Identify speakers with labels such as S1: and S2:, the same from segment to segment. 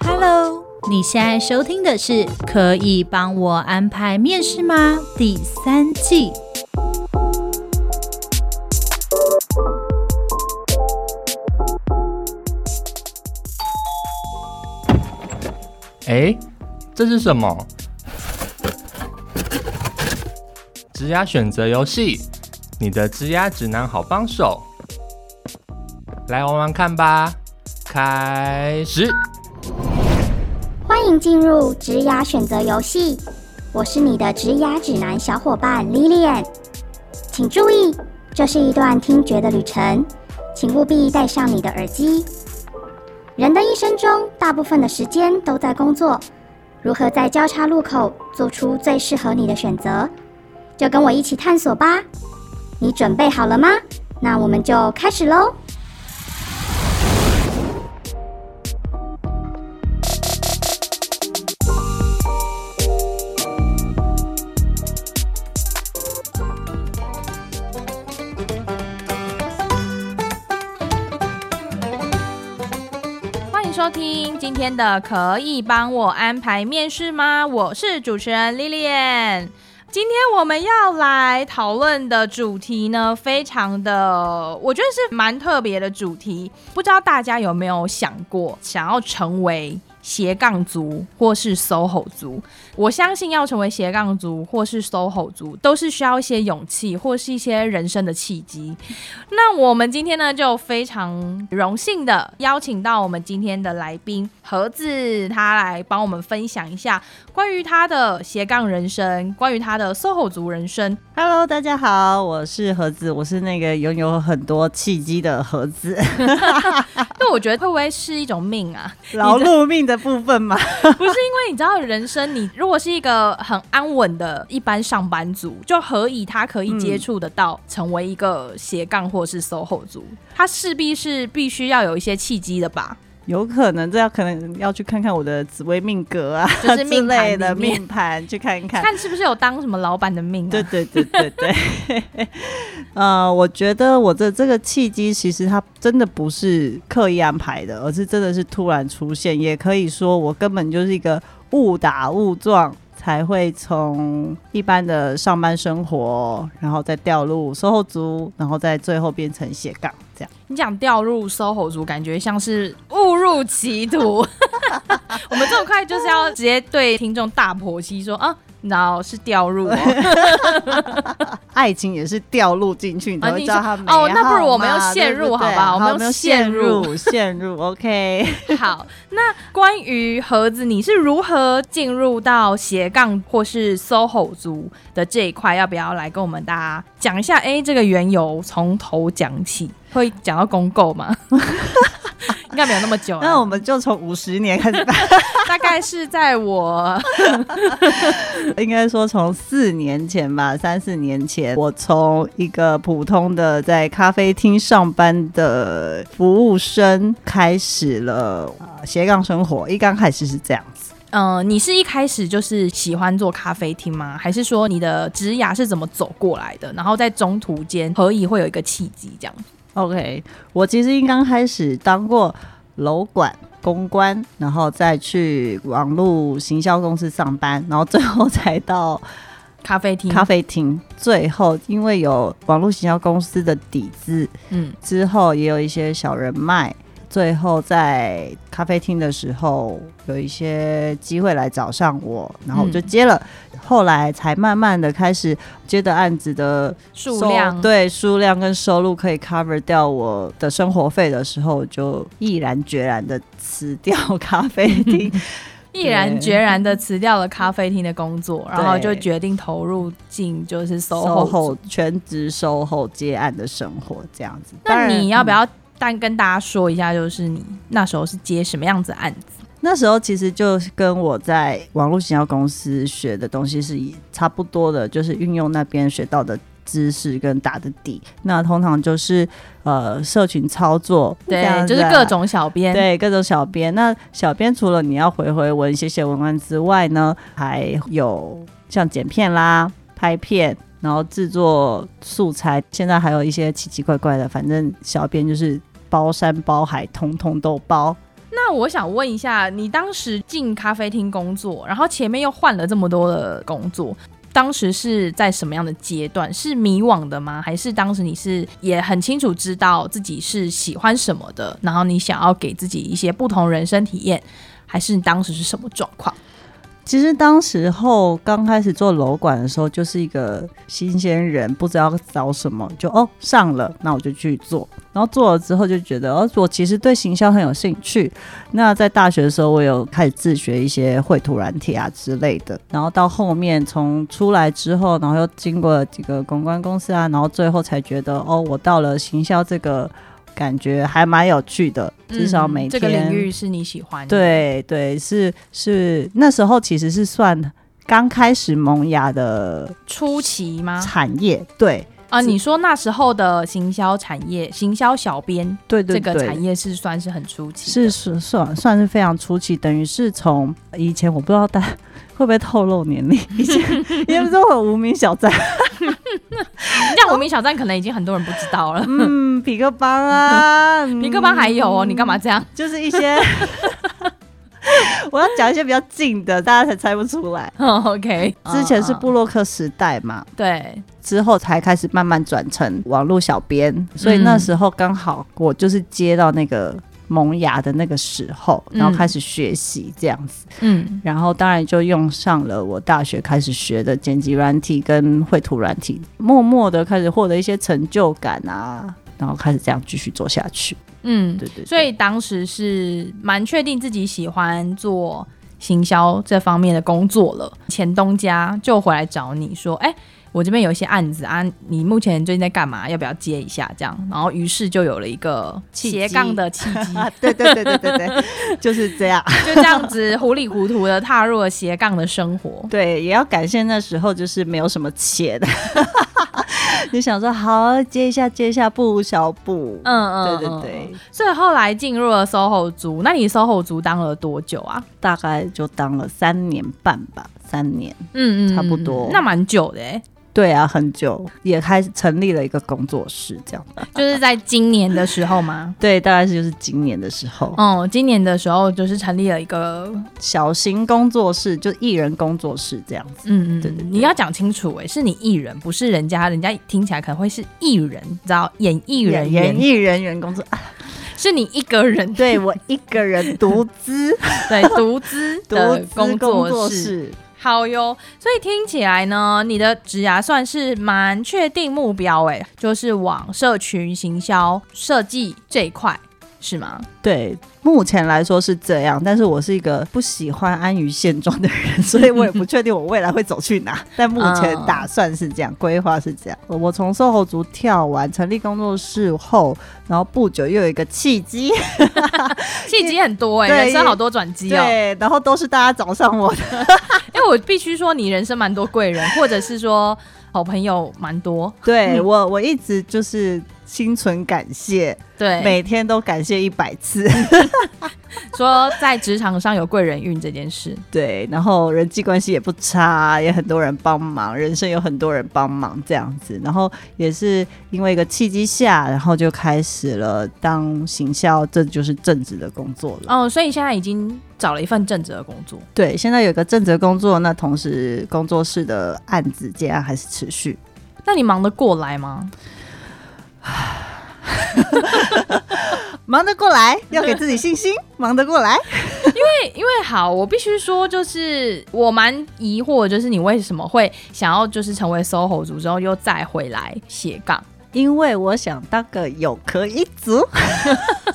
S1: Hello，你现在收听的是《可以帮我安排面试吗》第三季。
S2: 哎，这是什么？职涯选择游戏，你的职涯指南好帮手，来玩玩看吧。开始。
S3: 欢迎进入职涯选择游戏，我是你的职涯指南小伙伴 Lilian。请注意，这是一段听觉的旅程，请务必戴上你的耳机。人的一生中，大部分的时间都在工作，如何在交叉路口做出最适合你的选择？就跟我一起探索吧，你准备好了吗？那我们就开始
S1: 喽。收听今天的，可以帮我安排面试吗？我是主持人 Lilian。今天我们要来讨论的主题呢，非常的，我觉得是蛮特别的主题。不知道大家有没有想过，想要成为斜杠族或是 SOHO 族，我相信要成为斜杠族或是 SOHO 族，都是需要一些勇气或是一些人生的契机。那我们今天呢，就非常荣幸的邀请到我们今天的来宾盒子，他来帮我们分享一下关于他的斜杠人生，关于他的 SOHO 族人生。
S4: Hello，大家好，我是盒子，我是那个拥有很多契机的盒子。
S1: 那我觉得会不会是一种命啊？
S4: 劳碌命的。部分嘛，
S1: 不是因为你知道，人生你如果是一个很安稳的一般上班族，就何以他可以接触得到成为一个斜杠或是 SOHO 族，他势必是必须要有一些契机的吧。
S4: 有可能，这要可能要去看看我的紫微命格啊，
S1: 就是命类
S4: 的命盘去看一看，
S1: 看是不是有当什么老板的命啊。
S4: 对对对对对。呃，我觉得我的这个契机其实它真的不是刻意安排的，而是真的是突然出现。也可以说，我根本就是一个误打误撞。才会从一般的上班生活，然后再掉入 SOHO 族，然后再最后变成斜杠这样。
S1: 你讲掉入 SOHO 族，感觉像是误入歧途。我们这么快就是要直接对听众大婆媳说啊。然后是掉入、哦，
S4: 爱情也是掉入进去，你都知道他
S1: 哦。那不如我们要陷入，好吧？我们要陷入，
S4: 陷入。OK。
S1: 好，那关于盒子，你是如何进入到斜杠或是 SOHO 族的这一块？要不要来跟我们大家讲一下？哎，这个缘由从头讲起，会讲到公购吗？应该没有那么久，
S4: 那我们就从五十年开始吧。
S1: 大概是在我，
S4: 应该说从四年前吧，三四年前，我从一个普通的在咖啡厅上班的服务生开始了斜杠生活。一刚开始是这样子。
S1: 嗯、呃，你是一开始就是喜欢做咖啡厅吗？还是说你的职涯是怎么走过来的？然后在中途间何以会有一个契机这样
S4: ？OK，我其实一刚开始当过楼管、公关，然后再去网络行销公司上班，然后最后才到
S1: 咖啡厅。
S4: 咖啡厅最后因为有网络行销公司的底子，嗯，之后也有一些小人脉。最后在咖啡厅的时候，有一些机会来找上我，然后我就接了。嗯、后来才慢慢的开始接的案子的
S1: 数量，
S4: 对数量跟收入可以 cover 掉我的生活费的时候，我就毅然决然的辞掉咖啡厅，
S1: 毅然决然的辞掉了咖啡厅的工作，然后就决定投入进就是 SOHO
S4: 全职 SOHO 接案的生活这样子。
S1: 那你要不要？但跟大家说一下，就是你那时候是接什么样子的案子？
S4: 那时候其实就跟我在网络行销公司学的东西是差不多的，就是运用那边学到的知识跟打的底。那通常就是呃，社群操作，
S1: 对，就是各种小编，
S4: 对，各种小编。那小编除了你要回回文、写写文案之外呢，还有像剪片啦、拍片。然后制作素材，现在还有一些奇奇怪怪的，反正小编就是包山包海，通通都包。
S1: 那我想问一下，你当时进咖啡厅工作，然后前面又换了这么多的工作，当时是在什么样的阶段？是迷惘的吗？还是当时你是也很清楚知道自己是喜欢什么的，然后你想要给自己一些不同人生体验？还是你当时是什么状况？
S4: 其实当时候刚开始做楼管的时候，就是一个新鲜人，不知道找什么，就哦上了，那我就去做。然后做了之后就觉得，哦，我其实对行销很有兴趣。那在大学的时候，我有开始自学一些绘图软体啊之类的。然后到后面从出来之后，然后又经过了几个公关公司啊，然后最后才觉得，哦，我到了行销这个。感觉还蛮有趣的，至少每天、嗯、这个领域
S1: 是你喜欢的。
S4: 对对，是是那时候其实是算刚开始萌芽的
S1: 初期吗？
S4: 产业对
S1: 啊，你说那时候的行销产业，行销小编，
S4: 对对对，
S1: 这个产业是算是很初期，
S4: 是是算算是非常初期，等于是从以前我不知道大家 会不会透露年龄，以前也不是很无名小站。
S1: 这样无名小站可能已经很多人不知道了。
S4: 嗯，皮克邦啊，
S1: 皮克邦还有哦，你干嘛这样？
S4: 就是一些，我要讲一些比较近的，大家才猜不出来。
S1: Oh, OK，
S4: 之前是布洛克时代嘛，
S1: 对，
S4: 之后才开始慢慢转成网络小编，所以那时候刚好我就是接到那个。萌芽的那个时候，然后开始学习这样子，
S1: 嗯，
S4: 然后当然就用上了我大学开始学的剪辑软体跟绘图软体，默默的开始获得一些成就感啊，然后开始这样继续做下去，
S1: 嗯，
S4: 对，对对，
S1: 所以当时是蛮确定自己喜欢做行销这方面的工作了，前东家就回来找你说，哎。我这边有一些案子啊，你目前最近在干嘛？要不要接一下？这样，然后于是就有了一个斜杠的契机。
S4: 对对对对对对，就是这样，
S1: 就这样子糊里糊涂的踏入了斜杠的生活。
S4: 对，也要感谢那时候就是没有什么钱的，就想说好接一下接一下，不小步。
S1: 嗯嗯，
S4: 对对对。
S1: 所以后来进入了 SOHO 族，那你 SOHO 族当了多久啊？
S4: 大概就当了三年半吧，三年。
S1: 嗯嗯，
S4: 差不多。
S1: 那蛮久的哎。
S4: 对啊，很久也开始成立了一个工作室，这样
S1: 就是在今年的时候吗？
S4: 对，大概是就是今年的时候。
S1: 哦，今年的时候就是成立了一个
S4: 小型工作室，就艺人工作室这样子。
S1: 嗯嗯，对，对对，你要讲清楚哎，是你艺人，不是人家，人家听起来可能会是艺人，你知道演艺人员、
S4: 演艺人员工作，
S1: 是你一个人，
S4: 对我一个人独资，
S1: 对独资的工作室。好哟，所以听起来呢，你的职涯算是蛮确定目标哎，就是往社群行销设计这一块，是吗？
S4: 对，目前来说是这样，但是我是一个不喜欢安于现状的人，所以我也不确定我未来会走去哪。但目前打算是这样，规划是这样。我从 SOHO 族跳完，成立工作室后，然后不久又有一个契机，
S1: 契机很多 哎，人生好多转机哦。
S4: 对，然后都是大家找上我的，
S1: 我必须说，你人生蛮多贵人，或者是说好朋友蛮多。
S4: 对我，我一直就是。心存感谢，
S1: 对，
S4: 每天都感谢一百次。
S1: 说在职场上有贵人运这件事，
S4: 对，然后人际关系也不差，也很多人帮忙，人生有很多人帮忙这样子，然后也是因为一个契机下，然后就开始了当行销，这就是正职的工作了。
S1: 哦，所以现在已经找了一份正职的工作。
S4: 对，现在有一个正职的工作，那同时工作室的案子接案还是持续。
S1: 那你忙得过来吗？
S4: 忙得过来，要给自己信心。忙得过来，
S1: 因为因为好，我必须说，就是我蛮疑惑，就是你为什么会想要就是成为 SOHO 族之后又再回来斜杠？
S4: 因为我想当个有壳一族。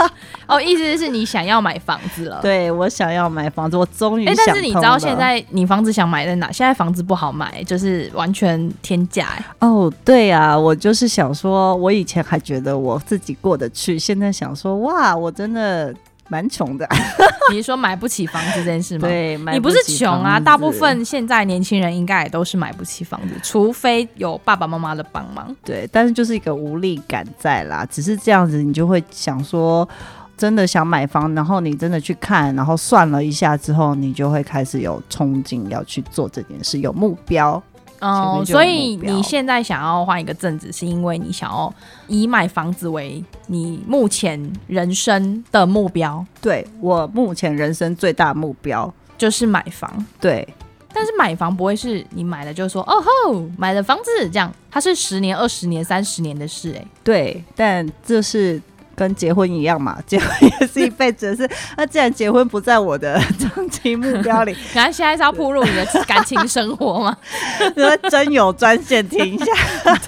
S1: 哦，意思是你想要买房子了？
S4: 对，我想要买房子，我终于。哎、欸，
S1: 但是你知道现在你房子想买在哪？现在房子不好买，就是完全天价。
S4: 哦，对啊，我就是想说，我以前还觉得我自己过得去，现在想说，哇，我真的。蛮穷的，
S1: 你是说买不起房子这件事吗？
S4: 对，
S1: 你不是穷啊，大部分现在年轻人应该也都是买不起房子，除非有爸爸妈妈的帮忙。
S4: 对，但是就是一个无力感在啦，只是这样子，你就会想说，真的想买房，然后你真的去看，然后算了一下之后，你就会开始有憧憬要去做这件事，有目标。
S1: 哦，所以你现在想要换一个正职，是因为你想要以买房子为你目前人生的目标？
S4: 对，我目前人生最大目标
S1: 就是买房。
S4: 对，
S1: 但是买房不会是你买了就说哦吼，买了房子这样，它是十年、二十年、三十年的事哎。
S4: 对，但这是。跟结婚一样嘛，结婚也是一辈子的事。那既然结婚不在我的 长期目标里，
S1: 然后现在是要步入你的感情生活吗？
S4: 真有专线听一下。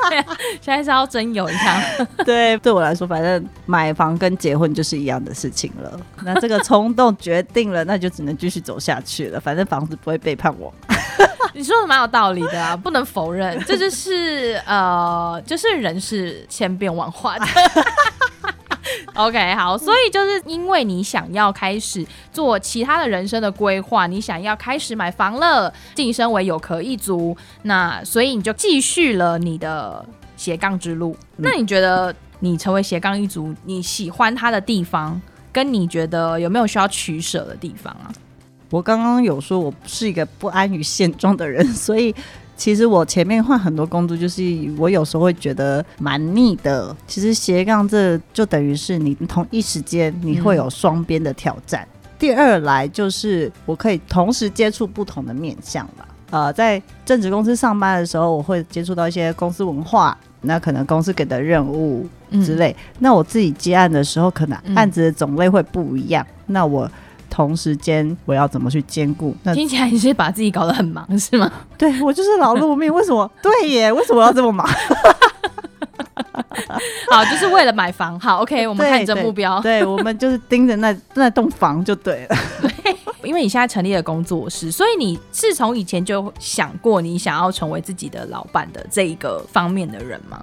S1: 对啊，现在是要真有一下。
S4: 对，对我来说，反正买房跟结婚就是一样的事情了。那这个冲动决定了，那就只能继续走下去了。反正房子不会背叛我。
S1: 你说的蛮有道理的啊，不能否认，这就是呃，就是人是千变万化的。OK，好，所以就是因为你想要开始做其他的人生的规划，你想要开始买房了，晋升为有壳一族，那所以你就继续了你的斜杠之路。嗯。那你觉得你成为斜杠一族，你喜欢他的地方，跟你觉得有没有需要取舍的地方啊？
S4: 我刚刚有说我不是一个不安于现状的人，所以。其实我前面换很多工作，就是我有时候会觉得蛮腻的。其实斜杠这就等于是你同一时间你会有双边的挑战。嗯。第二来就是我可以同时接触不同的面向吧。呃，在正职公司上班的时候，我会接触到一些公司文化，那可能公司给的任务之类。嗯。那我自己接案的时候，可能案子的种类会不一样。嗯。那我。同时间我要怎么去兼顾？那
S1: 听起来你是把自己搞得很忙是吗？
S4: 对，我就是劳碌命。为什么？对耶，为什么要这么忙？
S1: 好，就是为了买房。好，OK，我们看着目
S4: 标。对，我们就是盯着那那栋房就对了。
S1: 对，因为你现在成立了工作室，所以你是从以前就想过你想要成为自己的老板的这一个方面的人吗？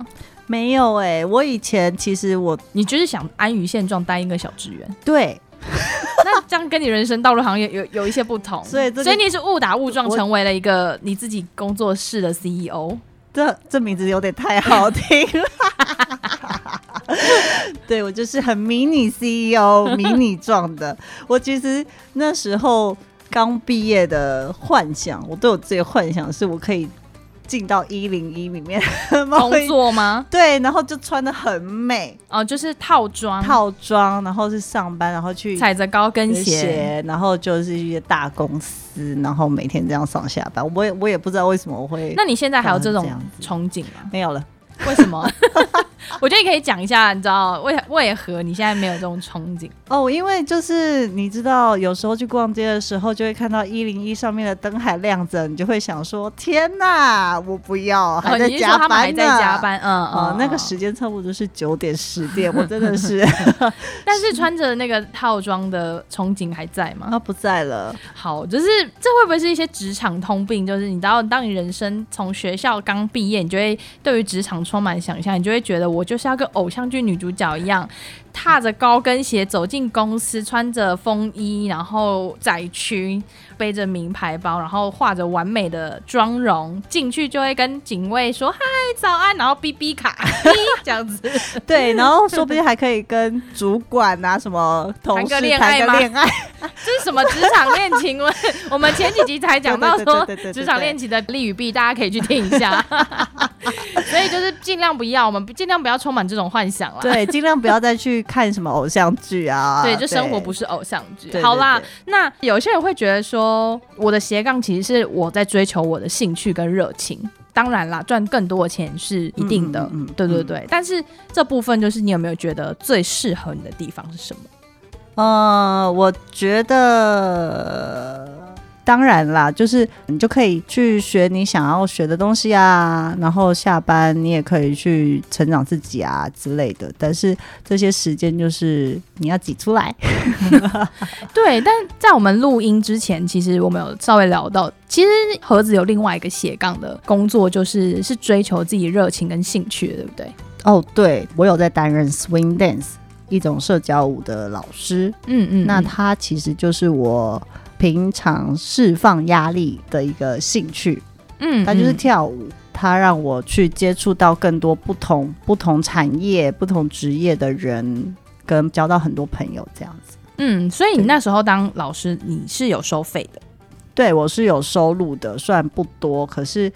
S4: 没有哎，我以前其实我，
S1: 你就是想安于现状，当一个小职员。
S4: 对。
S1: 那这样跟你人生道路行业有有一些不同，
S4: 所以
S1: 所以你是误打误撞成为了一个你自己工作室的 CEO。
S4: 这这名字有点太好听了。对，我就是很迷你 CEO，迷你状的。我其实那时候刚毕业的幻想，我对我自己的幻想是我可以。进到一零一里面
S1: 工作吗？
S4: 对，然后就穿的很美
S1: 哦，就是套装，
S4: 套装，然后是上班，然后去
S1: 踩着高跟鞋，
S4: 然后就是一些大公司，然后每天这样上下班。我也我也不知道为什么我会。
S1: 那你现在还有这种憧憬吗？
S4: 没有了。
S1: 为什么？我觉得你可以讲一下，你知道为为何你现在没有这种憧憬
S4: 哦？因为就是你知道，有时候去逛街的时候，就会看到一零一上面的灯还亮着，你就会想说：天哪，我不要，还在加班呢。哦，还在加班，嗯嗯，嗯，那个时间差不多是九点十点，我真的是。
S1: 但是穿着那个套装的憧憬还在吗？
S4: 啊，不在了。
S1: 好，就是这会不会是一些职场通病？就是你知道，当你人生从学校刚毕业，你就会对于职场充满想象，你就会觉得我。就是要跟偶像剧女主角一样，踏着高跟鞋走进公司，穿着风衣，然后窄裙，背着名牌包，然后画着完美的妆容进去，就会跟警卫说“嗨，早安”，然后哔哔卡哔这样子。
S4: 对，然后说不定还可以跟主管啊什么 谈个恋爱吗？恋爱，
S1: 这是什么职场恋情文？我们前几集才讲到说职场恋情的利与弊，大家可以去听一下。所以就是尽量不要，我们尽量不要充满这种幻想了。
S4: 对，尽量不要再去看什么偶像剧啊。
S1: 对，就生活不是偶像剧。好啦，那有些人会觉得说，我的斜杠其实是我在追求我的兴趣跟热情。当然啦，赚更多的钱是一定的。嗯，对对对。嗯，但是这部分就是你有没有觉得最适合你的地方是什么？
S4: 呃，我觉得。当然啦，就是你就可以去学你想要学的东西啊，然后下班你也可以去成长自己啊之类的。但是这些时间就是你要挤出来。
S1: 对，但在我们录音之前，其实我们有稍微聊到，其实盒子有另外一个斜杠的工作，就是是追求自己热情跟兴趣的，对不对？
S4: 哦，对，我有在担任 swing dance 一种社交舞的老师。嗯嗯，那他其实就是我。平常释放压力的一个兴趣，嗯，它就是跳舞，它让我去接触到更多不同不同产业、不同职业的人，跟交到很多朋友这样子。
S1: 嗯，所以你那时候当老师，你是有收费的？
S4: 对，我是有收入的，虽然不多，可是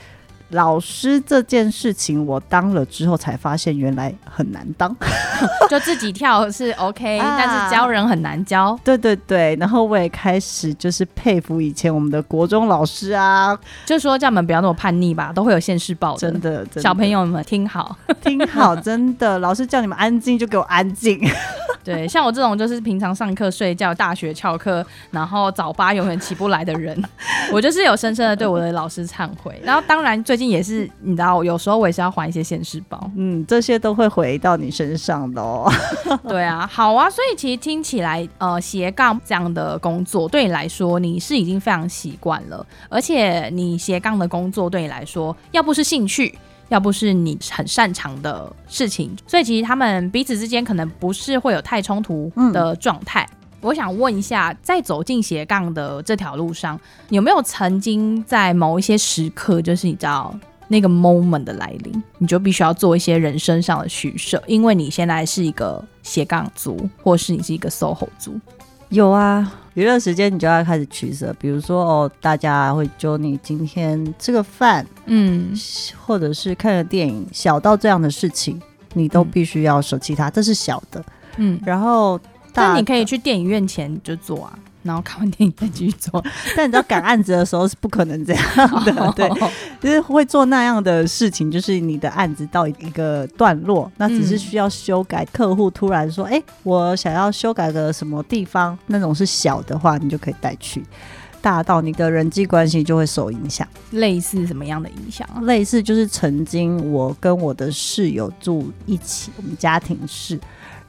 S4: 老师这件事情，我当了之后才发现，原来很难当。
S1: 就自己跳是 OK，啊、但是教人很难教。
S4: 对对对，然后我也开始就是佩服以前我们的国中老师啊，
S1: 就说叫你们不要那么叛逆吧，都会有现世报的。
S4: 真的，真的
S1: 小朋友们听好，
S4: 听好，真的，老师叫你们安静就给我安静。
S1: 对，像我这种就是平常上课睡觉，大学翘课，然后早八永远起不来的人，我就是有深深的对我的老师忏悔。然后当然最近也是，你知道，有时候我也是要还一些现世报。
S4: 嗯，这些都会回到你身上的哦。
S1: 对啊，好啊，所以其实听起来，呃，斜杠这样的工作对你来说，你是已经非常习惯了，而且你斜杠的工作对你来说，要不是兴趣。要不是你很擅长的事情，所以其实他们彼此之间可能不是会有太冲突的状态。嗯。我想问一下，在走进斜杠的这条路上，有没有曾经在某一些时刻，就是你知道那个 moment 的来临，你就必须要做一些人生上的取舍，因为你现在是一个斜杠族，或是你是一个 SOHO 族。
S4: 有啊，娱乐时间你就要开始取舍，比如说哦，大家会揪你今天吃个饭，嗯，或者是看个电影，小到这样的事情，你都必须要舍弃它，嗯，这是小的，嗯，然后
S1: 但你可以去电影院前就做啊。然后看完电影再继续做，
S4: 但你知道赶案子的时候是不可能这样的，对，就是会做那样的事情，就是你的案子到一个段落，那只是需要修改，客户突然说，哎，我想要修改个什么地方，那种是小的话，你就可以带去，大到你的人际关系就会受影响。
S1: 类似什么样的影响啊？
S4: 类似就是曾经我跟我的室友住一起，我们家庭式。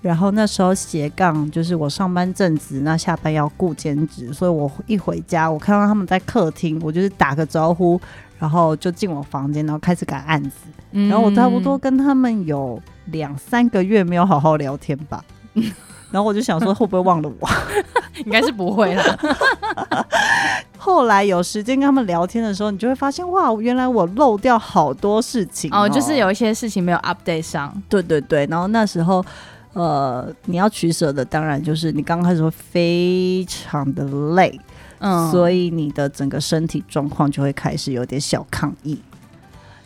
S4: 然后那时候斜杠就是我上班正职，那下班要顾兼职，所以我一回家，我看到他们在客厅，我就是打个招呼，然后就进我房间，然后开始赶案子。嗯、然后我差不多跟他们有两三个月没有好好聊天吧，然后我就想说会不会忘了我？
S1: 应该是不会啦。
S4: 后来有时间跟他们聊天的时候，你就会发现哇，原来我漏掉好多事情哦，
S1: 哦就是有一些事情没有 update 上。
S4: 对对对，然后那时候。呃，你要取舍的当然就是你刚开始会非常的累，嗯，所以你的整个身体状况就会开始有点小抗议。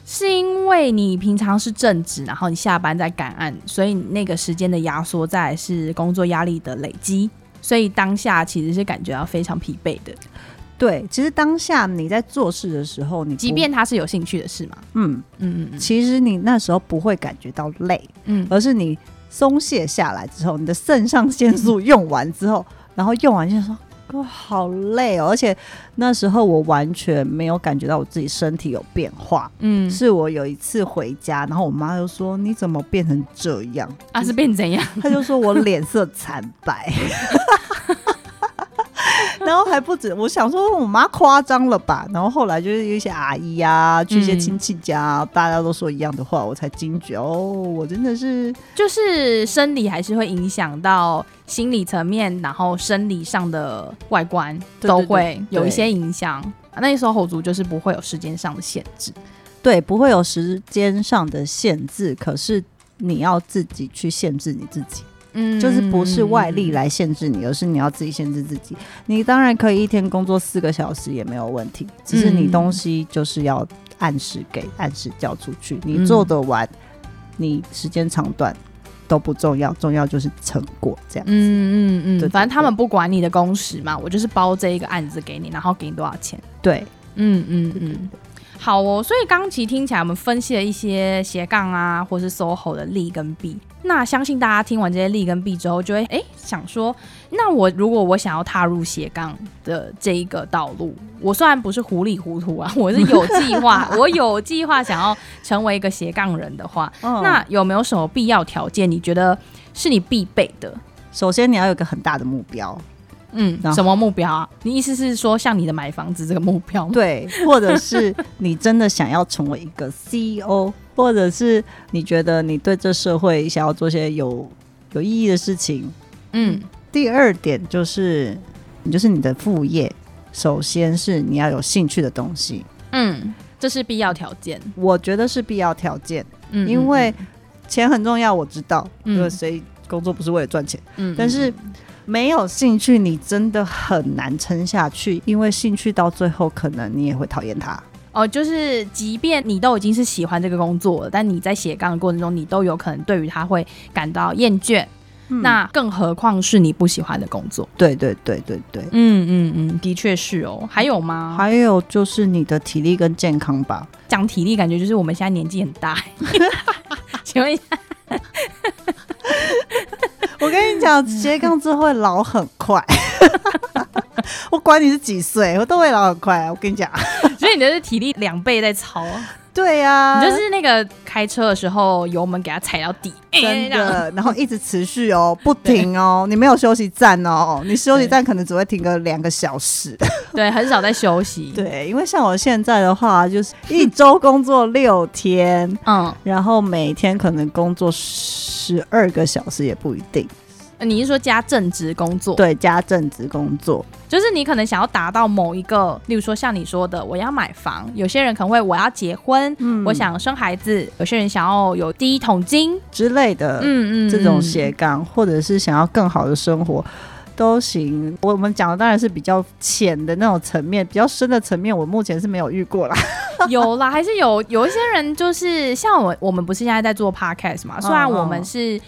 S1: 是因为你平常是正职，然后你下班在赶案，所以那个时间的压缩，在是工作压力的累积，所以当下其实是感觉到非常疲惫的。
S4: 对，其实当下你在做事的时候，你
S1: 即便他是有兴趣的事嘛，嗯
S4: 嗯嗯，其实你那时候不会感觉到累，嗯，而是你。松懈下来之后，你的肾上腺素用完之后，然后用完就说：“我好累哦！”而且那时候我完全没有感觉到我自己身体有变化。嗯，是我有一次回家，然后我妈就说：“你怎么变成这样？”
S1: 啊，是变怎样？
S4: 她就说我脸色惨白。然后还不止，我想说我妈夸张了吧？然后后来就是有一些阿姨啊，去一些亲戚家，嗯，大家都说一样的话，我才惊觉哦，我真的是
S1: 就是生理还是会影响到心理层面，然后生理上的外观都会有一些影响。那时候 SOHO 族就是不会有时间上的限制，
S4: 对，不会有时间上的限制，可是你要自己去限制你自己。嗯，就是不是外力来限制你，而是你要自己限制自己。你当然可以一天工作四个小时也没有问题，只是你东西就是要按时给，按时交出去。你做得完，你时间长短都不重要，重要就是成果这样子。嗯
S1: 嗯嗯，对，反正他们不管你的工时嘛，我就是包这一个案子给你，然后给你多少钱。
S4: 对，
S1: 嗯嗯嗯。好哦，所以刚其实听起来，我们分析了一些斜杠啊，或是 SOHO 的利跟弊。那相信大家听完这些利跟弊之后，就会哎想说，那我如果我想要踏入斜杠的这一个道路，我虽然不是糊里糊涂啊，我是有计划，我有计划想要成为一个斜杠人的话，那有没有什么必要条件？你觉得是你必备的？
S4: 首先，你要有一个很大的目标。
S1: 嗯，什么目标啊？你意思是说像你的买房子这个目标吗？
S4: 对，或者是 你真的想要成为一个 CEO，或者是你觉得你对这社会想要做些有有意义的事情。嗯，第二点就是，你就是你的副业，首先是你要有兴趣的东西。
S1: 嗯，这是必要条件。
S4: 我觉得是必要条件。嗯，因为钱很重要，我知道，因为谁工作不是为了赚钱？嗯，但是。没有兴趣，你真的很难撑下去，因为兴趣到最后可能你也会讨厌它。
S1: 哦，就是即便你都已经是喜欢这个工作了，但你在斜杠的过程中，你都有可能对于它会感到厌倦。嗯、那更何况是你不喜欢的工作？
S4: 对对对对对，
S1: 嗯嗯嗯，的确是哦。还有吗？
S4: 还有就是你的体力跟健康吧。
S1: 讲体力，感觉就是我们现在年纪很大。请问一下，
S4: 我跟你讲，斜杠之后会老很快。我管你是几岁，我都会老很快！我跟你讲，
S1: 所以你的是体力两倍在操。
S4: 对呀、啊，
S1: 你就是那个开车的时候油门给它踩到底，
S4: 真的，然后一直持续哦，不停哦，你没有休息站哦，你休息站可能只会停个两个小时，
S1: 对，很少在休息。
S4: 对，因为像我现在的话，就是一周工作六天，嗯，然后每天可能工作十二个小时也不一定。
S1: 你是说加正职工作？
S4: 对，加正职工作，
S1: 就是你可能想要达到某一个，例如说像你说的，我要买房，有些人可能会我要结婚，嗯，我想生孩子，有些人想要有第一桶金
S4: 之类的，嗯嗯，这种斜杠，或者是想要更好的生活都行。我们讲的当然是比较浅的那种层面，比较深的层面，我目前是没有遇过啦。
S1: 有啦，还是有有一些人就是像我，我们不是现在在做 podcast 嘛？虽然我们是。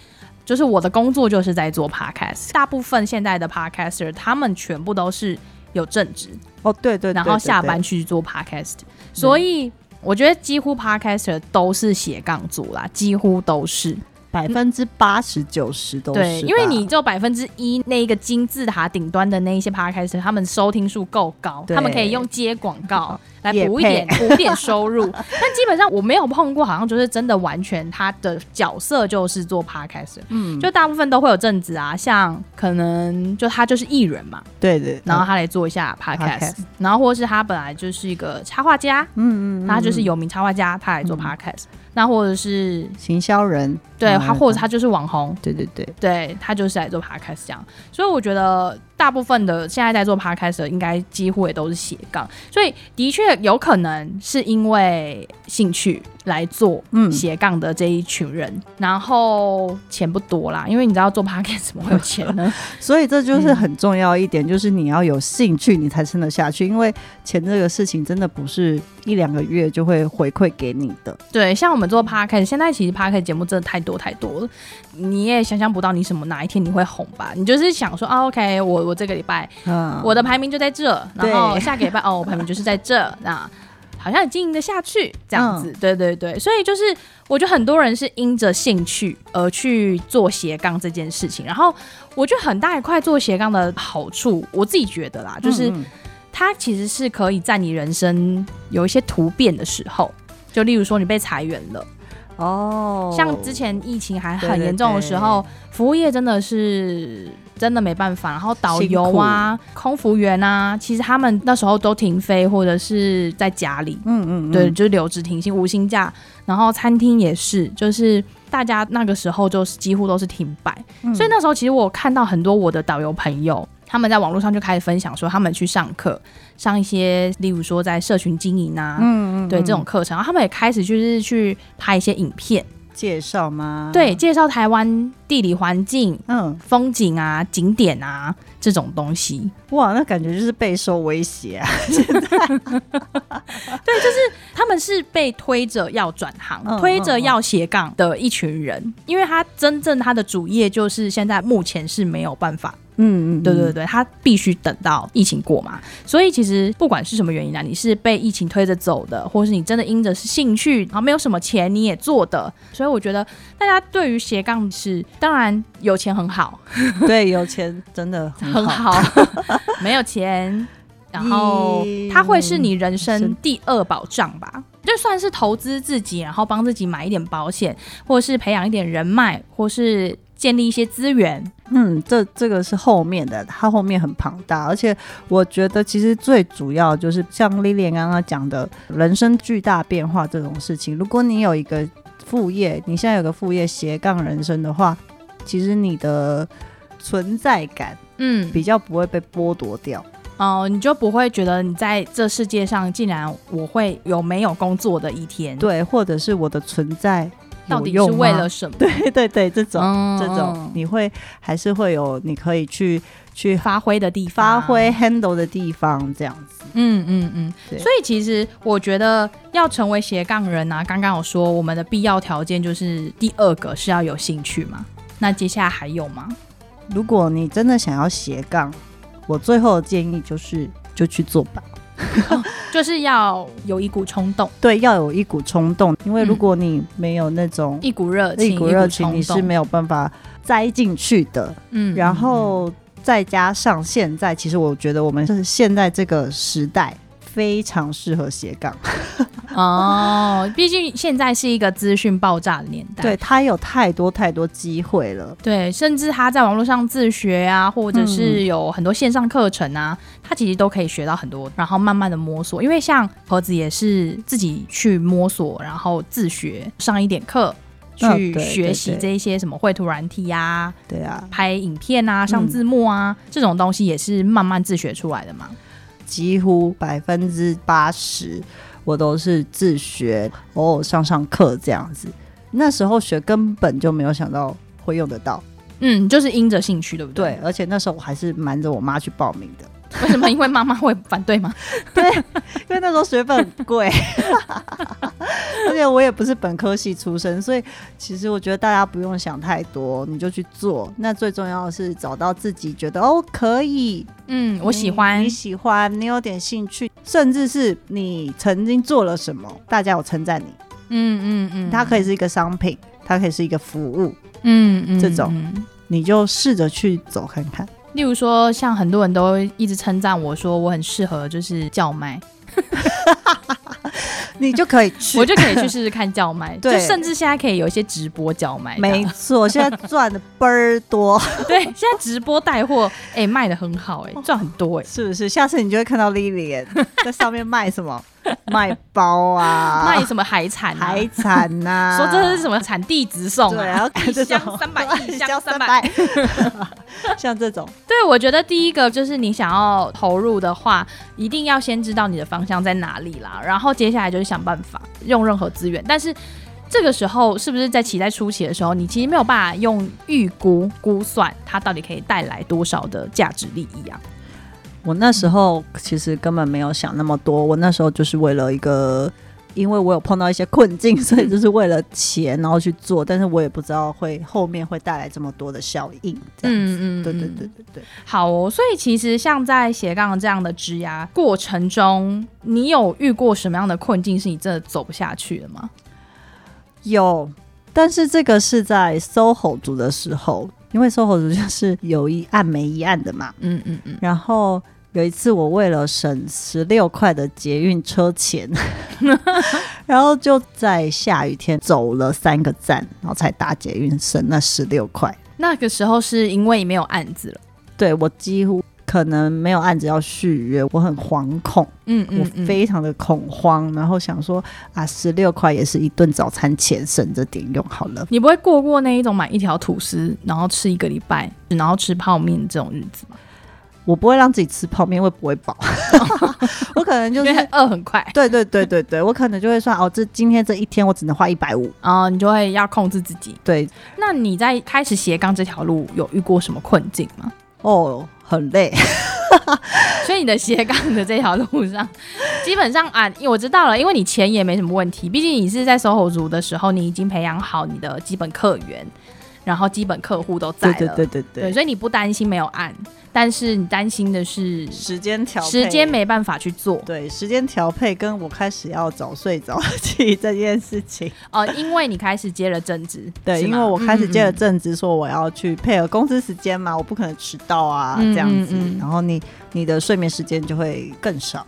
S1: 就是我的工作就是在做 podcast，大部分现在的 podcaster 他们全部都是有正职。
S4: 哦，对对，
S1: 然后下班去做 podcast，所以我觉得几乎 podcaster 都是斜杠族啦，几乎都是。
S4: 百分之八十九十都是，
S1: 对，因为你就百分之一那一个金字塔顶端的那一些 podcast，他们收听数够高，他们可以用接广告来补一点补一点收入。但基本上我没有碰过，好像就是真的完全他的角色就是做 podcast，嗯，就大部分都会有正职啊，像可能就他就是艺人嘛，
S4: 对对，
S1: 然后他来做一下 podcast，然后或是他本来就是一个插画家，嗯嗯，他就是有名插画家，他来做 podcast。那或者是
S4: 行销人，
S1: 对，他或者他就是网红，
S4: 对对对，
S1: 对他就是来做 podcast 这样，所以我觉得。大部分的现在在做 podcast 的，应该几乎也都是斜杠，所以的确有可能是因为兴趣来做斜杠的这一群人，嗯、然后钱不多啦，因为你知道做 podcast 怎么会有钱呢？
S4: 所以这就是很重要一点，嗯、就是你要有兴趣，你才撑得下去，因为钱这个事情真的不是一两个月就会回馈给你的。
S1: 对，像我们做 podcast，现在其实 podcast 节目真的太多太多了，你也想象不到你什么哪一天你会红吧？你就是想说啊，OK，我。我这个礼拜，嗯，我的排名就在这，然后下个礼拜哦，我排名就是在这，那好像也经营得下去，这样子，嗯、对对对，所以就是我觉得很多人是因着兴趣而去做斜杠这件事情，然后我觉得很大一块做斜杠的好处，我自己觉得啦，就是它其实是可以在你人生有一些突变的时候，就例如说你被裁员了。哦，像之前疫情还很严重的时候，对对对，服务业真的是真的没办法。然后导游啊、空服员啊，其实他们那时候都停飞或者是在家里，嗯，嗯嗯，对，就是留职停薪、无薪假。然后餐厅也是，就是大家那个时候就是几乎都是停摆。嗯、所以那时候其实我看到很多我的导游朋友，他们在网络上就开始分享说，他们去上课。上一些，例如说在社群经营啊，嗯，嗯，嗯，对这种课程，然后他们也开始就是去拍一些影片
S4: 介绍吗？
S1: 对，介绍台湾地理环境、嗯，风景啊、景点啊这种东西。
S4: 哇，那感觉就是备受威胁啊！现在，
S1: 对，就是他们是被推着要转行、嗯、推着要斜杠的一群人，嗯、因为他真正他的主业就是现在目前是没有办法。嗯嗯，对对对，他必须等到疫情过嘛，所以其实不管是什么原因啊，你是被疫情推着走的，或是你真的因着是兴趣，然后没有什么钱你也做的，所以我觉得大家对于斜杠是，当然有钱很好，
S4: 对，有钱真的很好，
S1: 很好。没有钱，然后它会是你人生第二保障吧，就算是投资自己，然后帮自己买一点保险，或是培养一点人脉，或是。建立一些资源，
S4: 嗯，这这个是后面的，它后面很庞大，而且我觉得其实最主要就是像 Lilian 刚刚讲的人生巨大变化这种事情。如果你有一个副业，你现在有个副业斜杠人生的话，其实你的存在感，嗯，比较不会被剥夺掉。
S1: 哦、呃，你就不会觉得你在这世界上竟然我会有没有工作的一天，
S4: 对，或者是我的存在。
S1: 到底是为了什么？
S4: 对对对，这种、
S1: 嗯、
S4: 这种你会还是会有你可以去去
S1: 发挥的地方，
S4: 发挥 handle 的地方，这样子。
S1: 嗯嗯嗯。所以其实我觉得要成为斜杠人啊，刚刚有说我们的必要条件就是第二个是要有兴趣嘛。那接下来还有吗？
S4: 如果你真的想要斜杠，我最后的建议就是就去做吧。
S1: 哦，就是要有一股冲动，
S4: 对，要有一股冲动，因为如果你没有那种、
S1: 嗯、一股热情，
S4: 一股热情，你是没有办法栽进去的。嗯，然后再加上现在，其实我觉得我们是现在这个时代。非常适合斜杠。
S1: 哦，毕竟现在是一个资讯爆炸的年代，
S4: 对，他有太多太多机会了，
S1: 对，甚至他在网络上自学啊，或者是有很多线上课程啊，他、嗯、其实都可以学到很多，然后慢慢的摸索。因为像盒子也是自己去摸索，然后自学上一点课，去学习这一些什么绘图软体呀，
S4: 对啊，
S1: 拍影片啊，上字幕啊，嗯、这种东西也是慢慢自学出来的嘛。
S4: 几乎百分之八十，我都是自学，偶尔上上课这样子。那时候学根本就没有想到会用得到，
S1: 嗯，就是因着兴趣，对不对？
S4: 对，而且那时候我还是瞒着我妈去报名的。
S1: 为什么？因为妈妈会反对吗？
S4: 对，因为那时候学费很贵，而且我也不是本科系出身，所以其实我觉得大家不用想太多，你就去做。那最重要的是找到自己觉得哦可以，
S1: 嗯，我喜欢，
S4: 你喜欢，你有点兴趣，甚至是你曾经做了什么，大家有称赞你，
S1: 嗯嗯嗯，
S4: 它可以是一个商品，它可以是一个服务，
S1: 嗯嗯，
S4: 这种你就试着去走看看。
S1: 例如说，像很多人都一直称赞我说我很适合就是叫卖，
S4: 你就可以去，
S1: 我就可以去试试看叫卖，对，就甚至现在可以有一些直播叫卖，
S4: 没错，现在赚的倍儿多，
S1: 对，现在直播带货，哎、欸，卖的很好、欸，哎，赚很多、欸，哎，
S4: 是不是？下次你就会看到 Lilian 在上面卖什么。卖包啊，
S1: 卖什么海产、啊？
S4: 海产呐、啊，
S1: 说这是什么产地直送、啊？
S4: 对，然后
S1: 一箱三百，一箱三百，
S4: 像这种。
S1: 对，我觉得第一个就是你想要投入的话，一定要先知道你的方向在哪里啦，然后接下来就是想办法用任何资源。但是这个时候是不是在期待初期的时候，你其实没有办法用预估估算它到底可以带来多少的价值利益啊？
S4: 我那时候其实根本没有想那么多，我那时候就是为了一个，因为我有碰到一些困境，所以就是为了钱然后去做，但是我也不知道会后面会带来这么多的效应。这样子，嗯嗯，对对对对对。
S1: 好哦，所以其实像在斜杠这样的职涯过程中，你有遇过什么样的困境是你真的走不下去了吗？
S4: 有，但是这个是在 SOHO 族的时候。因为 SOHO 族就是有一案没一案的嘛，嗯嗯嗯。然后有一次我为了省十六块的捷运车钱，然后就在下雨天走了三个站，然后才搭捷运省那十六块。
S1: 那个时候是因为没有案子了，
S4: 对，我几乎。可能没有案子要续约，我很惶恐，嗯，嗯，嗯，我非常的恐慌，然后想说啊，十六块也是一顿早餐钱，省着点用好了。
S1: 你不会过过那一种买一条吐司，然后吃一个礼拜，然后吃泡面这种日子吗？
S4: 我不会让自己吃泡面，会不会饱？我可能就是
S1: 饿很快。
S4: 对对对对对，我可能就会算哦，这今天这一天我只能花一百五，
S1: 啊，你就会要控制自己。
S4: 对，
S1: 那你在开始斜杠这条路有遇过什么困境吗？
S4: 哦。很累，
S1: 所以你的斜杠的这条路上，基本上啊，我知道了，因为你钱也没什么问题，毕竟你是在 SOHO 族的时候，你已经培养好你的基本客源。然后基本客户都在了，
S4: 对对对对对，
S1: 对，所以你不担心没有案，但是你担心的是
S4: 时间调，
S1: 时间没办法去做。
S4: 对，时间调配跟我开始要早睡早起这件事情。
S1: 哦，因为你开始接了正职，
S4: 对，因为我开始接了正职，说我要去配合公司时间嘛，我不可能迟到啊，这样子。然后你你的睡眠时间就会更少。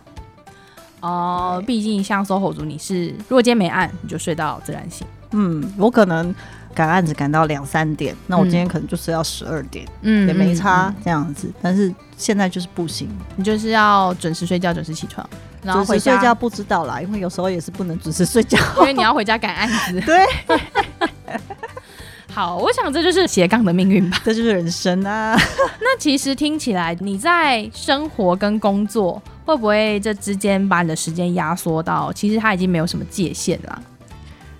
S1: 哦，毕竟像 SOHO 族，你是如果今天没按，你就睡到自然醒。
S4: 嗯，我可能。赶案子赶到两三点，那我今天可能就是要十二点，嗯，也没差这样子。但是现在就是不行，
S1: 你就是要准时睡觉，准时起床，然
S4: 后睡觉不知道啦，因为有时候也是不能准时睡觉，
S1: 因为你要回家赶案子。
S4: 对，
S1: 好，我想这就是斜杠的命运吧，
S4: 这就是人生啊。
S1: 那其实听起来你在生活跟工作会不会这之间把你的时间压缩到，其实它已经没有什么界限了？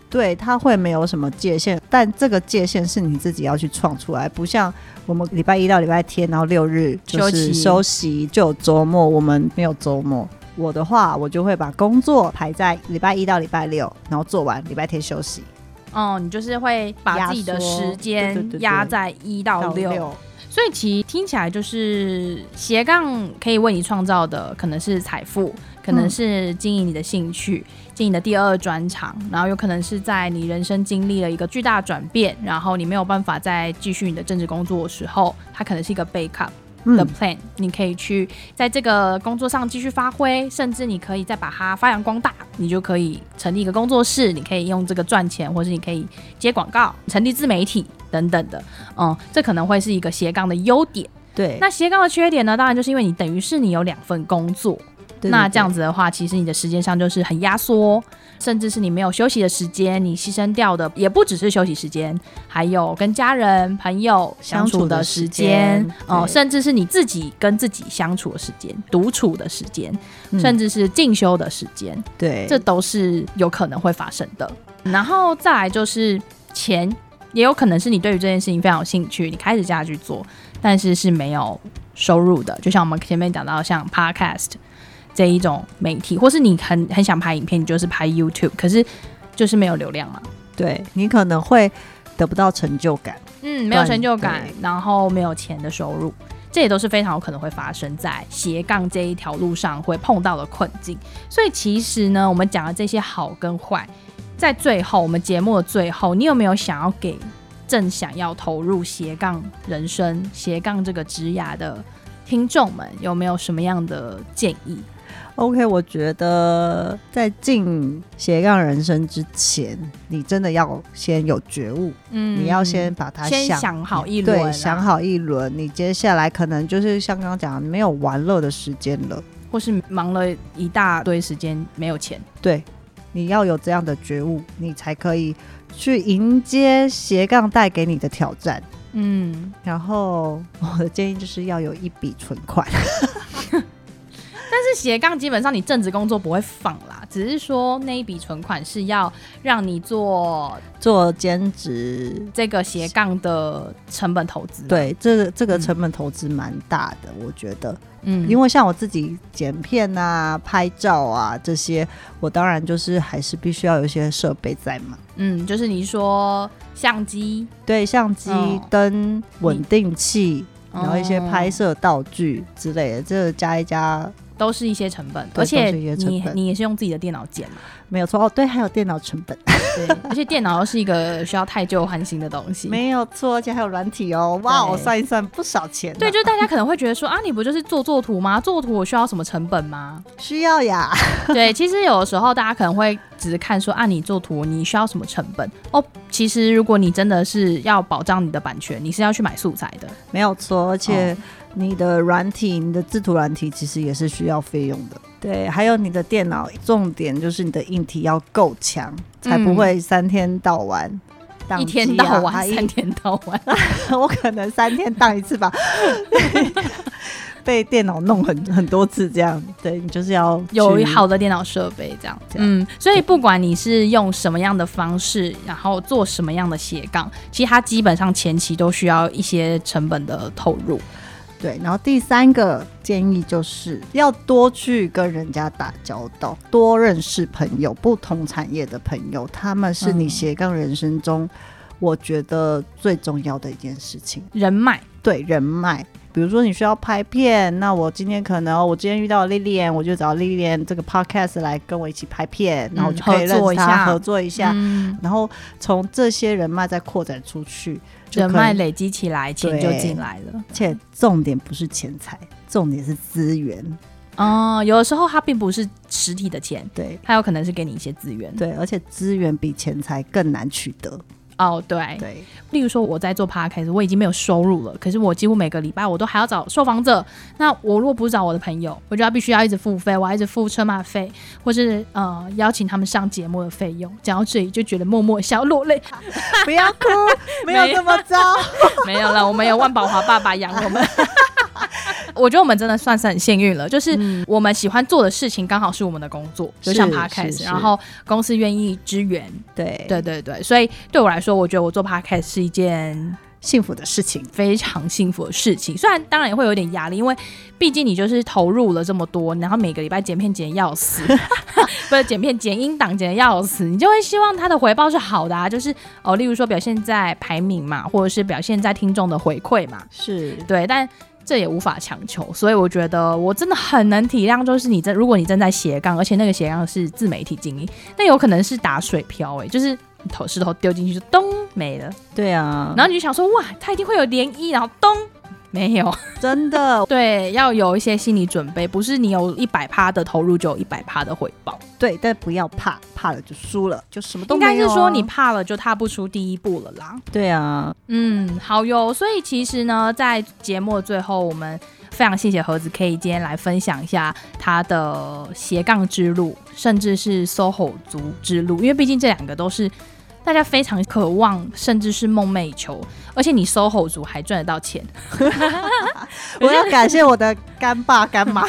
S4: 对，它会没有什么界限，但这个界限是你自己要去创出来，不像我们礼拜一到礼拜天，然后六日就是休息，就有周末，我们没有周末。我的话，我就会把工作排在礼拜一到礼拜六，然后做完，礼拜天休息。
S1: 哦，你就是会把自己的时间压在一到六，所以其实听起来就是斜杠可以为你创造的可能是财富，可能是经营你的兴趣，嗯、经营的第二专长，然后有可能是在你人生经历了一个巨大转变，然后你没有办法再继续你的政治工作的时候，它可能是一个 backup。的 plan，你可以去在这个工作上继续发挥，甚至你可以再把它发扬光大，你就可以成立一个工作室，你可以用这个赚钱，或是你可以接广告、成立自媒体等等的。嗯，这可能会是一个斜杠的优点。
S4: 对，
S1: 那斜杠的缺点呢？当然就是因为你等于是你有两份工作。对对对，那这样子的话，其实你的时间上就是很压缩，甚至是你没有休息的时间，你牺牲掉的也不只是休息时间，还有跟家人朋友相处的时间哦，甚至是你自己跟自己相处的时间、独处的时间，甚至是进修的时间，对，这都是有可能会发生的。然后再来就是钱，也有可能是你对于这件事情非常有兴趣，你开始下去做，但是是没有收入的，就像我们前面讲到像 Podcast。这一种媒体，或是你很很想拍影片，你就是拍 YouTube，可是就是没有流量嘛。
S4: 对，你可能会得不到成就感，
S1: 嗯，没有成就感，然后没有钱的收入，这也都是非常有可能会发生在斜杠这一条路上会碰到的困境。所以其实呢，我们讲的这些好跟坏，在最后我们节目的最后，你有没有想要给正想要投入斜杠人生、斜杠这个职涯的听众们，有没有什么样的建议
S4: ？OK，我觉得在进斜杠人生之前，你真的要先有觉悟。嗯，你要先把它想，
S1: 先想好一轮，
S4: 对，想好一轮。你接下来可能就是像刚刚讲的，没有玩乐的时间了，
S1: 或是忙了一大堆时间没有钱。
S4: 对，你要有这样的觉悟，你才可以去迎接斜杠带给你的挑战。嗯，然后我的建议就是要有一笔存款。
S1: 斜杠基本上你正职工作不会放啦，只是说那一笔存款是要让你做
S4: 做兼职
S1: 这个斜杠的成本投资。
S4: 对，这个这个成本投资蛮大的，嗯，我觉得。嗯，因为像我自己剪片啊、拍照啊这些，我当然就是还是必须要有一些设备在嘛。
S1: 嗯，就是你说相机，
S4: 对，相机、灯、稳定器，然后一些拍摄道具之类的，这个加一加。
S1: 都是一些成本，而且你你也是用自己的电脑剪嘛？
S4: 没有错哦，对，还有电脑成本，
S1: 对，而且电脑又是一个需要太旧换新的东西，
S4: 没有错，而且还有软体哦，哇，我算一算不少钱。
S1: 对，就是大家可能会觉得说啊，你不就是做做图吗？做图我需要什么成本吗？
S4: 需要呀。
S1: 对，其实有的时候大家可能会只是看说啊，你做图你需要什么成本哦？其实如果你真的是要保障你的版权，你是要去买素材的，
S4: 没有错，而且。哦你的软体，你的制图软体其实也是需要费用的。对，还有你的电脑，重点就是你的硬体要够强，才不会三天到晚，
S1: 嗯啊、一天到晚，三天到晚，
S4: 我可能三天当一次吧，被电脑弄很很多次这样。对，你就是要
S1: 有好的电脑设备这样。嗯，所以不管你是用什么样的方式，然后做什么样的斜杠，其实它基本上前期都需要一些成本的投入。
S4: 对，然后第三个建议就是要多去跟人家打交道，多认识朋友，不同产业的朋友，他们是你斜杠人生中，我觉得最重要的一件事情。
S1: 人脉，
S4: 对，人脉。比如说你需要拍片，那我今天可能我今天遇到 Lilian，我就找 Lilian 这个 Podcast 来跟我一起拍片，然后就可以认识他，合作一下，嗯，然后从这些人脉再扩展出去。
S1: 人脉累积起来，钱就进来了。
S4: 而且重点不是钱财，重点是资源。
S1: 哦，有的时候它并不是实体的钱，
S4: 对，
S1: 它有可能是给你一些资源。
S4: 对，而且资源比钱财更难取得。
S1: 哦，对对，例如说我在做 podcast，我已经没有收入了，可是我几乎每个礼拜我都还要找受访者。那我如果不是找我的朋友，我就要必须要一直付费，我要一直付车马费，或是呃邀请他们上节目的费用。讲到这里就觉得默默想要落泪，
S4: 不要哭，没有这么糟，
S1: 没有了，我们有万宝华爸爸养我们。我觉得我们真的算是很幸运了，就是我们喜欢做的事情刚好是我们的工作，就像 Podcast，然后公司愿意支援，
S4: 对。
S1: 对对对，所以对我来说，我觉得我做 Podcast 是一件。
S4: 幸福的事情，
S1: 非常幸福的事情。虽然当然也会有点压力，因为毕竟你就是投入了这么多，然后每个礼拜剪片剪得要死，不是剪片剪音档剪得要死，你就会希望它的回报是好的啊，就是哦，例如说表现在排名嘛，或者是表现在听众的回馈嘛，
S4: 是。对，
S1: 但这也无法强求。所以我觉得我真的很能体谅，就是你正如果你正在斜杠，而且那个斜杠是自媒体经营，那有可能是打水漂哎、欸，就是。头石头丢进去就咚没了，
S4: 对啊，
S1: 然后你就想说哇，它一定会有涟漪，然后咚没有，
S4: 真的，
S1: 对，要有一些心理准备，不是你有一百趴的投入就有一百趴的回报，
S4: 对，但不要怕，怕了就输了，就什么都没有、啊。
S1: 应该是说你怕了就踏不出第一步了啦。
S4: 对啊，
S1: 嗯，好哟，所以其实呢，在节目的最后，我们非常谢谢盒子可以今天来分享一下他的斜杠之路，甚至是 SOHO 族之路，因为毕竟这两个都是。大家非常渴望，甚至是梦寐以求，而且你 SOHO 族还赚得到钱，
S4: 我要感谢我的干爸干妈，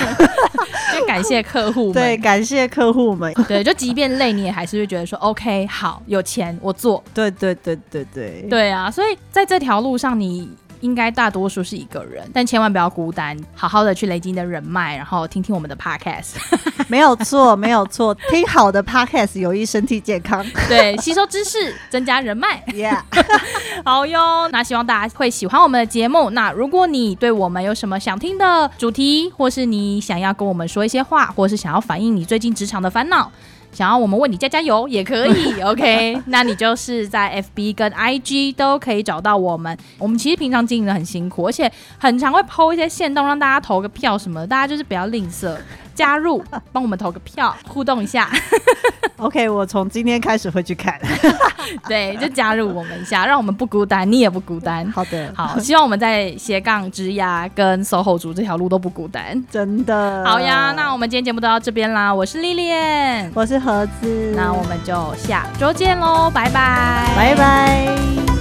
S1: 就感谢客户们，
S4: 对，感谢客户们，
S1: 对，就即便累，你也还是会觉得说，OK，好，有钱我做，
S4: 对对对对对，
S1: 对啊，所以在这条路上你。应该大多数是一个人，但千万不要孤单，好好的去累积你的人脉，然后听听我们的 podcast，
S4: 没有错，没有错，听好的 podcast 有益身体健康，
S1: 对，吸收知识，增加人脉
S4: ，Yeah，
S1: 好哟。那希望大家会喜欢我们的节目。那如果你对我们有什么想听的主题，或是你想要跟我们说一些话，或是想要反映你最近职场的烦恼。想要我们为你加加油也可以，OK？那你就是在 FB 跟 IG 都可以找到我们。我们其实平常经营的很辛苦，而且很常会 PO 一些线动，让大家投个票什么的，大家就是不要吝啬。加入，帮我们投个票，互动一下。
S4: OK，我从今天开始会去看。
S1: 对，就加入我们一下，让我们不孤单，你也不孤单。
S4: 好的，
S1: 好，希望我们在斜杠职涯跟 SOHO 族这条路都不孤单。
S4: 真的。
S1: 好呀，那我们今天节目都到这边啦。我是 Lilian，
S4: 我是盒子，
S1: 那我们就下周见喽，拜拜，
S4: 拜拜。